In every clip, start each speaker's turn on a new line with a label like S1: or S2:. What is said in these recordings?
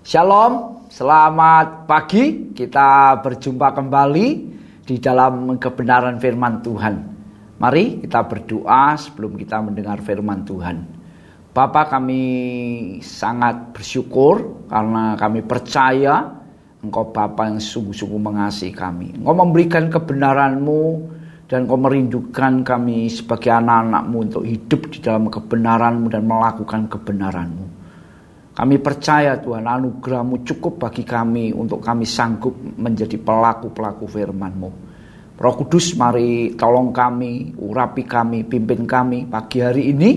S1: Shalom, selamat pagi. Kita berjumpa kembali di dalam kebenaran firman Tuhan. Mari kita berdoa sebelum kita mendengar firman Tuhan. Bapak kami sangat bersyukur karena kami percaya Engkau Bapa yang sungguh-sungguh mengasihi kami. Engkau memberikan kebenaranmu dan Engkau merindukan kami sebagai anak-anakmu untuk hidup di dalam kebenaranmu dan melakukan kebenaranmu. Kami percaya Tuhan anugerahmu cukup bagi kami untuk kami sanggup menjadi pelaku-pelaku firmanmu. Roh Kudus mari tolong kami, urapi kami, pimpin kami pagi hari ini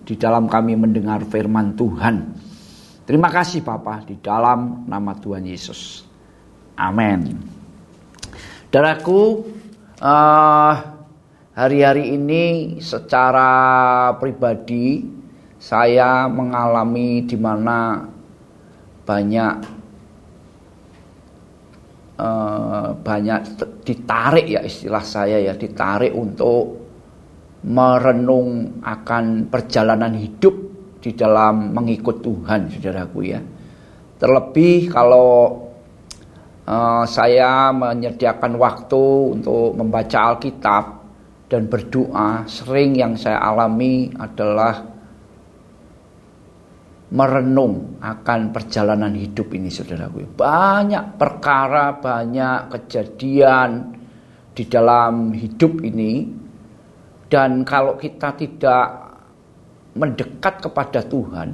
S1: di dalam kami mendengar firman Tuhan. Terima kasih Bapak di dalam nama Tuhan Yesus. Amin. Daraku, uh, hari-hari ini secara pribadi saya mengalami di mana banyak uh, banyak ditarik ya istilah saya ya ditarik untuk merenung akan perjalanan hidup di dalam mengikut Tuhan saudaraku ya. Terlebih kalau uh, saya menyediakan waktu untuk membaca Alkitab dan berdoa sering yang saya alami adalah merenung akan perjalanan hidup ini saudaraku. Banyak perkara, banyak kejadian di dalam hidup ini dan kalau kita tidak mendekat kepada Tuhan,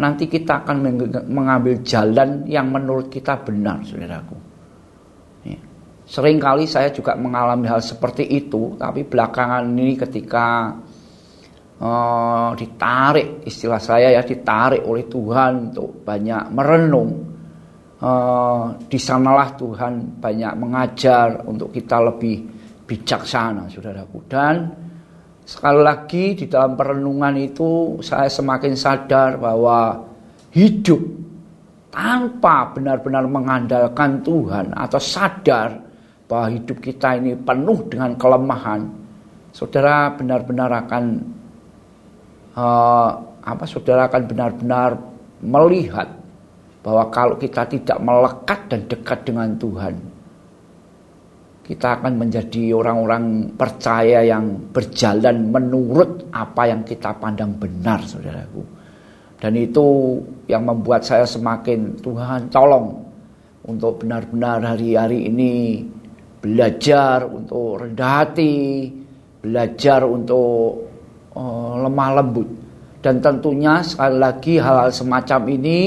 S1: nanti kita akan mengambil jalan yang menurut kita benar, saudaraku. Ya. Seringkali saya juga mengalami hal seperti itu, tapi belakangan ini ketika uh, ditarik istilah saya ya ditarik oleh Tuhan untuk banyak merenung. Uh, di sanalah Tuhan banyak mengajar untuk kita lebih bijaksana saudaraku. Dan sekali lagi di dalam perenungan itu saya semakin sadar bahwa hidup tanpa benar-benar mengandalkan Tuhan atau sadar bahwa hidup kita ini penuh dengan kelemahan saudara benar-benar akan uh, apa saudara akan benar-benar melihat bahwa kalau kita tidak melekat dan dekat dengan Tuhan, kita akan menjadi orang-orang percaya yang berjalan menurut apa yang kita pandang benar, saudaraku. Dan itu yang membuat saya semakin Tuhan tolong untuk benar-benar hari-hari ini belajar untuk rendah hati, belajar untuk lemah lembut. Dan tentunya sekali lagi hal-hal semacam ini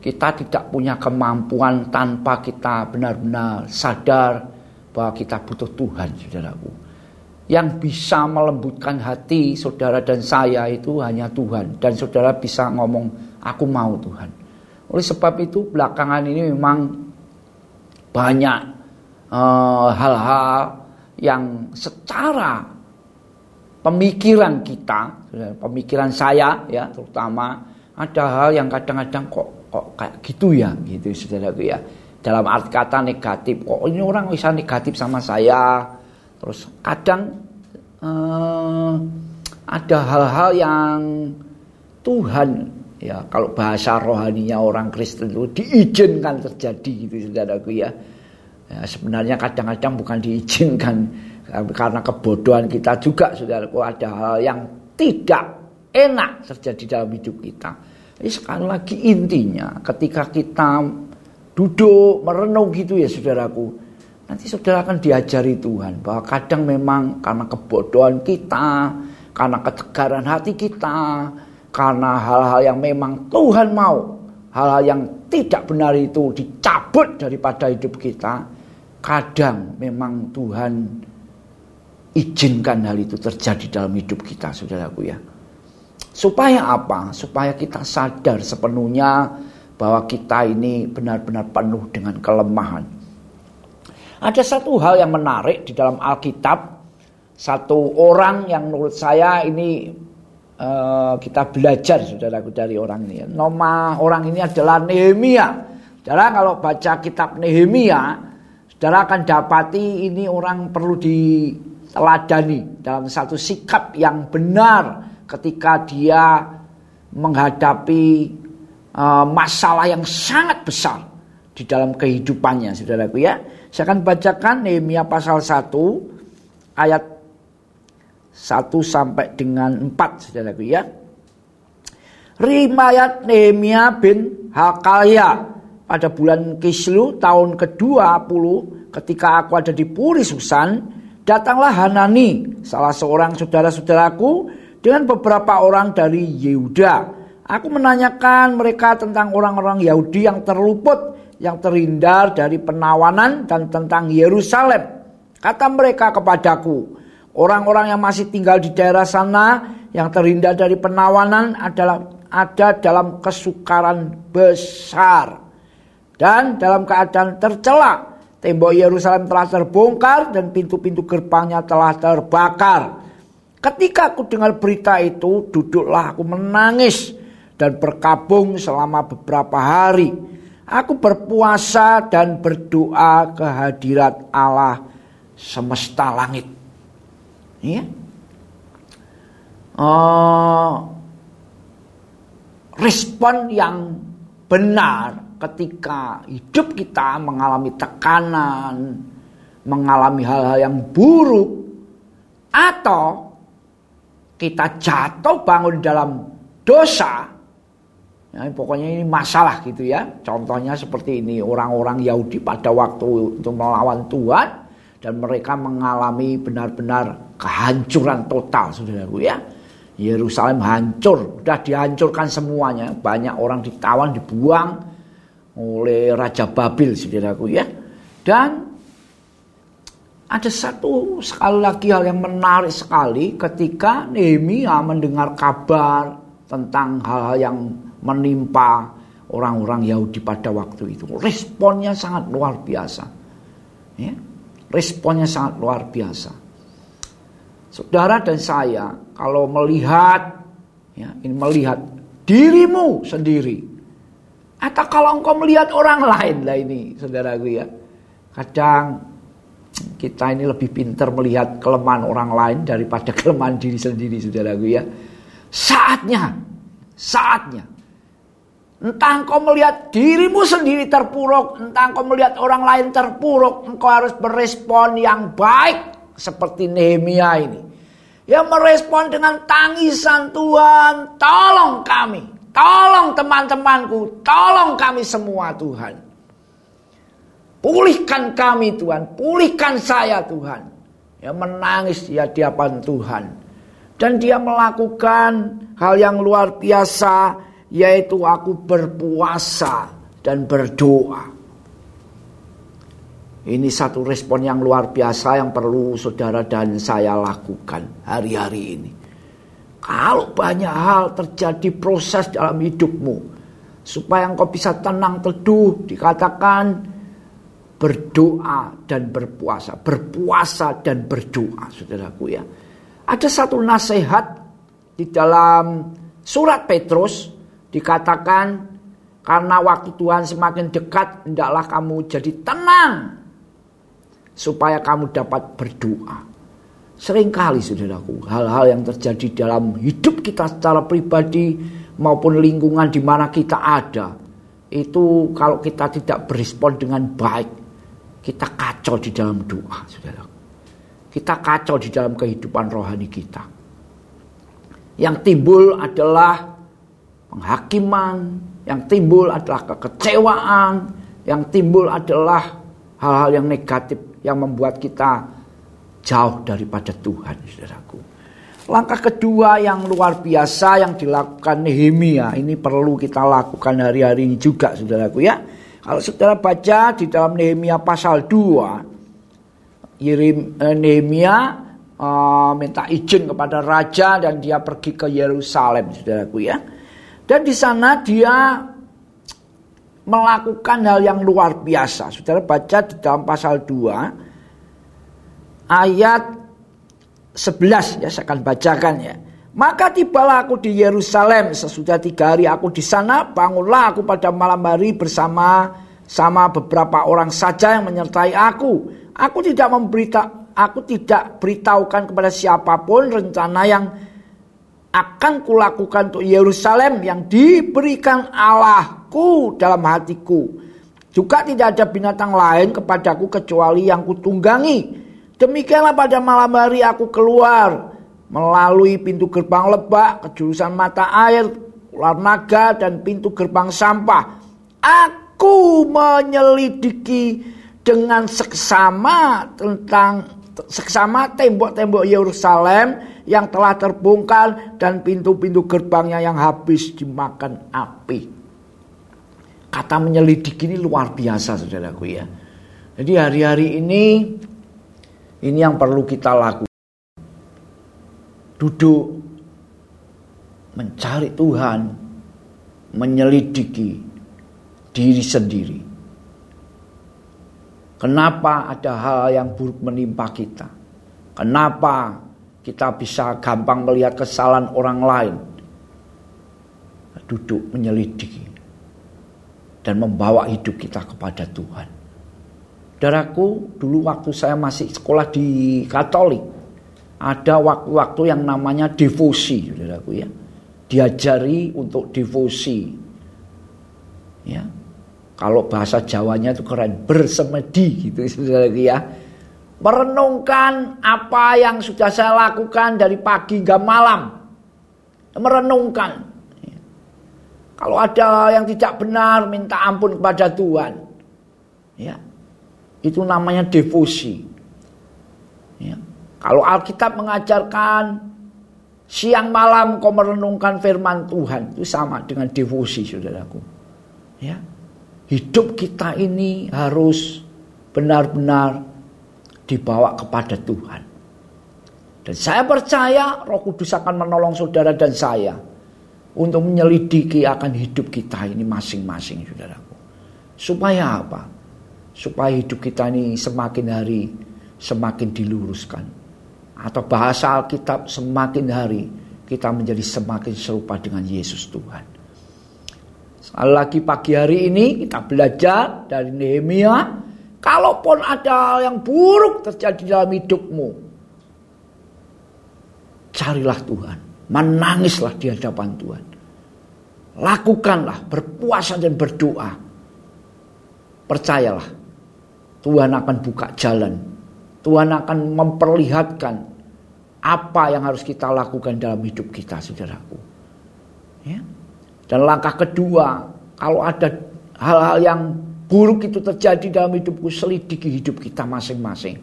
S1: kita tidak punya kemampuan tanpa kita benar-benar sadar bahwa kita butuh Tuhan, saudaraku. Yang bisa melembutkan hati saudara dan saya itu hanya Tuhan. Dan saudara bisa ngomong, aku mau Tuhan. Oleh sebab itu belakangan ini memang banyak eh, hal-hal uh, yang secara pemikiran kita, pemikiran saya ya terutama ada hal yang kadang-kadang kok kok kayak gitu ya gitu saudaraku ya. Dalam arti kata negatif kok ini orang bisa negatif sama saya? Terus kadang eh, ada hal-hal yang Tuhan ya kalau bahasa rohaninya orang Kristen itu diizinkan terjadi gitu saudaraku ya, ya sebenarnya kadang-kadang bukan diizinkan karena kebodohan kita juga saudaraku ada hal yang tidak enak terjadi dalam hidup kita. Jadi sekali lagi intinya ketika kita duduk merenung gitu ya saudaraku. Nanti saudara akan diajari Tuhan bahwa kadang memang karena kebodohan kita, karena ketegaran hati kita, karena hal-hal yang memang Tuhan mau, hal-hal yang tidak benar itu dicabut daripada hidup kita. Kadang memang Tuhan izinkan hal itu terjadi dalam hidup kita saudaraku ya. Supaya apa? Supaya kita sadar sepenuhnya bahwa kita ini benar-benar penuh dengan kelemahan. Ada satu hal yang menarik di dalam Alkitab. Satu orang yang menurut saya ini uh, kita belajar saudaraku dari orang ini. Nama orang ini adalah Nehemia. Saudara kalau baca kitab Nehemia saudara akan dapati ini orang perlu di teladani dalam satu sikap yang benar ketika dia menghadapi uh, masalah yang sangat besar di dalam kehidupannya, saudaraku ya. Saya akan bacakan Nehemia pasal 1 ayat 1 sampai dengan 4, saudaraku ya. Rimayat Nehemia bin Hakalya pada bulan Kislu tahun ke-20 ketika aku ada di Puri Susan, datanglah Hanani, salah seorang saudara-saudaraku dengan beberapa orang dari Yehuda. Aku menanyakan mereka tentang orang-orang Yahudi yang terluput, yang terhindar dari penawanan dan tentang Yerusalem. Kata mereka kepadaku, orang-orang yang masih tinggal di daerah sana yang terhindar dari penawanan adalah ada dalam kesukaran besar dan dalam keadaan tercela. Tembok Yerusalem telah terbongkar dan pintu-pintu gerbangnya telah terbakar. Ketika aku dengar berita itu, duduklah aku menangis dan berkabung selama beberapa hari. Aku berpuasa dan berdoa kehadirat Allah semesta langit. Ya. Uh, respon yang benar ketika hidup kita mengalami tekanan, mengalami hal-hal yang buruk, atau kita jatuh bangun dalam dosa, ya, pokoknya ini masalah gitu ya. Contohnya seperti ini orang-orang Yahudi pada waktu untuk melawan Tuhan dan mereka mengalami benar-benar kehancuran total, saudaraku ya. Yerusalem hancur, sudah dihancurkan semuanya. Banyak orang ditawan, dibuang, oleh Raja Babil saudaraku ya. Dan ada satu sekali lagi hal yang menarik sekali ketika Nehemia mendengar kabar tentang hal-hal yang menimpa orang-orang Yahudi pada waktu itu. Responnya sangat luar biasa. Ya. Responnya sangat luar biasa. Saudara dan saya kalau melihat ya, ini melihat dirimu sendiri atau kalau engkau melihat orang lain lah ini saudaraku ya. Kadang kita ini lebih pintar melihat kelemahan orang lain daripada kelemahan diri sendiri saudaraku ya. Saatnya, saatnya. Entah engkau melihat dirimu sendiri terpuruk, entah engkau melihat orang lain terpuruk, engkau harus berespon yang baik seperti Nehemia ini. Yang merespon dengan tangisan Tuhan, tolong kami, Tolong teman-temanku, tolong kami semua Tuhan. Pulihkan kami Tuhan, pulihkan saya Tuhan. Ya menangis dia di hadapan Tuhan. Dan dia melakukan hal yang luar biasa yaitu aku berpuasa dan berdoa. Ini satu respon yang luar biasa yang perlu saudara dan saya lakukan hari-hari ini. Kalau banyak hal terjadi proses dalam hidupmu, supaya engkau bisa tenang teduh, dikatakan berdoa dan berpuasa, berpuasa dan berdoa, saudaraku ya. Ada satu nasihat di dalam surat Petrus dikatakan karena waktu Tuhan semakin dekat hendaklah kamu jadi tenang supaya kamu dapat berdoa. Seringkali saudaraku, hal-hal yang terjadi dalam hidup kita secara pribadi maupun lingkungan di mana kita ada, itu kalau kita tidak berespon dengan baik, kita kacau di dalam doa, saudaraku. Kita kacau di dalam kehidupan rohani kita. Yang timbul adalah penghakiman, yang timbul adalah kekecewaan, yang timbul adalah hal-hal yang negatif yang membuat kita jauh daripada Tuhan, saudaraku. Langkah kedua yang luar biasa yang dilakukan Nehemia ini perlu kita lakukan hari-hari ini juga, saudaraku ya. Kalau saudara baca di dalam Nehemia pasal 2, eh, Nehemia uh, minta izin kepada raja dan dia pergi ke Yerusalem, saudaraku ya. Dan di sana dia melakukan hal yang luar biasa. Saudara baca di dalam pasal 2 ayat 11 ya saya akan bacakan ya. Maka tibalah aku di Yerusalem sesudah tiga hari aku di sana bangunlah aku pada malam hari bersama sama beberapa orang saja yang menyertai aku. Aku tidak memberita aku tidak beritahukan kepada siapa pun rencana yang akan kulakukan untuk Yerusalem yang diberikan Allahku dalam hatiku. Juga tidak ada binatang lain kepadaku kecuali yang kutunggangi. Demikianlah pada malam hari aku keluar melalui pintu gerbang lebak ke jurusan mata air, ular naga dan pintu gerbang sampah. Aku menyelidiki dengan seksama tentang seksama tembok-tembok Yerusalem yang telah terbongkar dan pintu-pintu gerbangnya yang habis dimakan api. Kata menyelidiki ini luar biasa saudaraku ya. Jadi hari-hari ini ini yang perlu kita lakukan. Duduk mencari Tuhan, menyelidiki diri sendiri Kenapa ada hal yang buruk menimpa kita? Kenapa kita bisa gampang melihat kesalahan orang lain? Duduk menyelidiki dan membawa hidup kita kepada Tuhan. Daraku, dulu waktu saya masih sekolah di Katolik, ada waktu-waktu yang namanya devosi, saudaraku ya. Diajari untuk devosi. Ya, kalau bahasa Jawanya itu keren, bersemedi gitu saudara ya. Merenungkan apa yang sudah saya lakukan dari pagi hingga malam. Merenungkan. Kalau ada yang tidak benar, minta ampun kepada Tuhan. Ya. Itu namanya devosi. Ya. Kalau Alkitab mengajarkan siang malam kau merenungkan firman Tuhan, itu sama dengan devosi, saudaraku. Ya hidup kita ini harus benar-benar dibawa kepada Tuhan. Dan saya percaya Roh Kudus akan menolong saudara dan saya untuk menyelidiki akan hidup kita ini masing-masing saudaraku. Supaya apa? Supaya hidup kita ini semakin hari semakin diluruskan. Atau bahasa Alkitab semakin hari kita menjadi semakin serupa dengan Yesus Tuhan. Sekali lagi pagi hari ini kita belajar dari Nehemia. Kalaupun ada hal yang buruk terjadi dalam hidupmu. Carilah Tuhan. Menangislah di hadapan Tuhan. Lakukanlah berpuasa dan berdoa. Percayalah. Tuhan akan buka jalan. Tuhan akan memperlihatkan apa yang harus kita lakukan dalam hidup kita, saudaraku. Ya. Dan langkah kedua, kalau ada hal-hal yang buruk itu terjadi dalam hidupku, selidiki hidup kita masing-masing.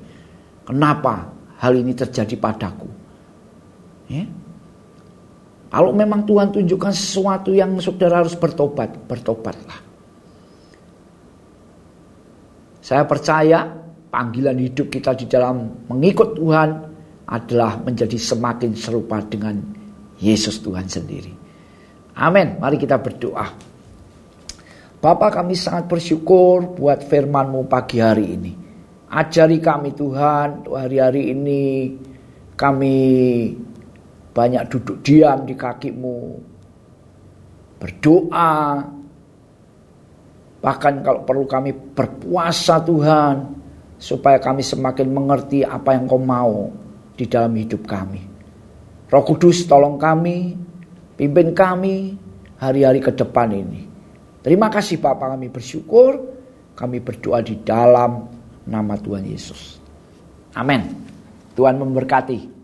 S1: Kenapa hal ini terjadi padaku? Ya? Kalau memang Tuhan tunjukkan sesuatu yang saudara harus bertobat, bertobatlah. Saya percaya panggilan hidup kita di dalam mengikut Tuhan adalah menjadi semakin serupa dengan Yesus Tuhan sendiri. Amin. Mari kita berdoa. Bapak kami sangat bersyukur buat firman-Mu pagi hari ini. Ajari kami Tuhan, hari-hari ini kami banyak duduk diam di kakimu. Berdoa. Bahkan kalau perlu kami berpuasa Tuhan. Supaya kami semakin mengerti apa yang kau mau di dalam hidup kami. Roh Kudus tolong kami Pimpin kami hari-hari ke depan ini. Terima kasih Bapak kami bersyukur. Kami berdoa di dalam nama Tuhan Yesus. Amin. Tuhan memberkati.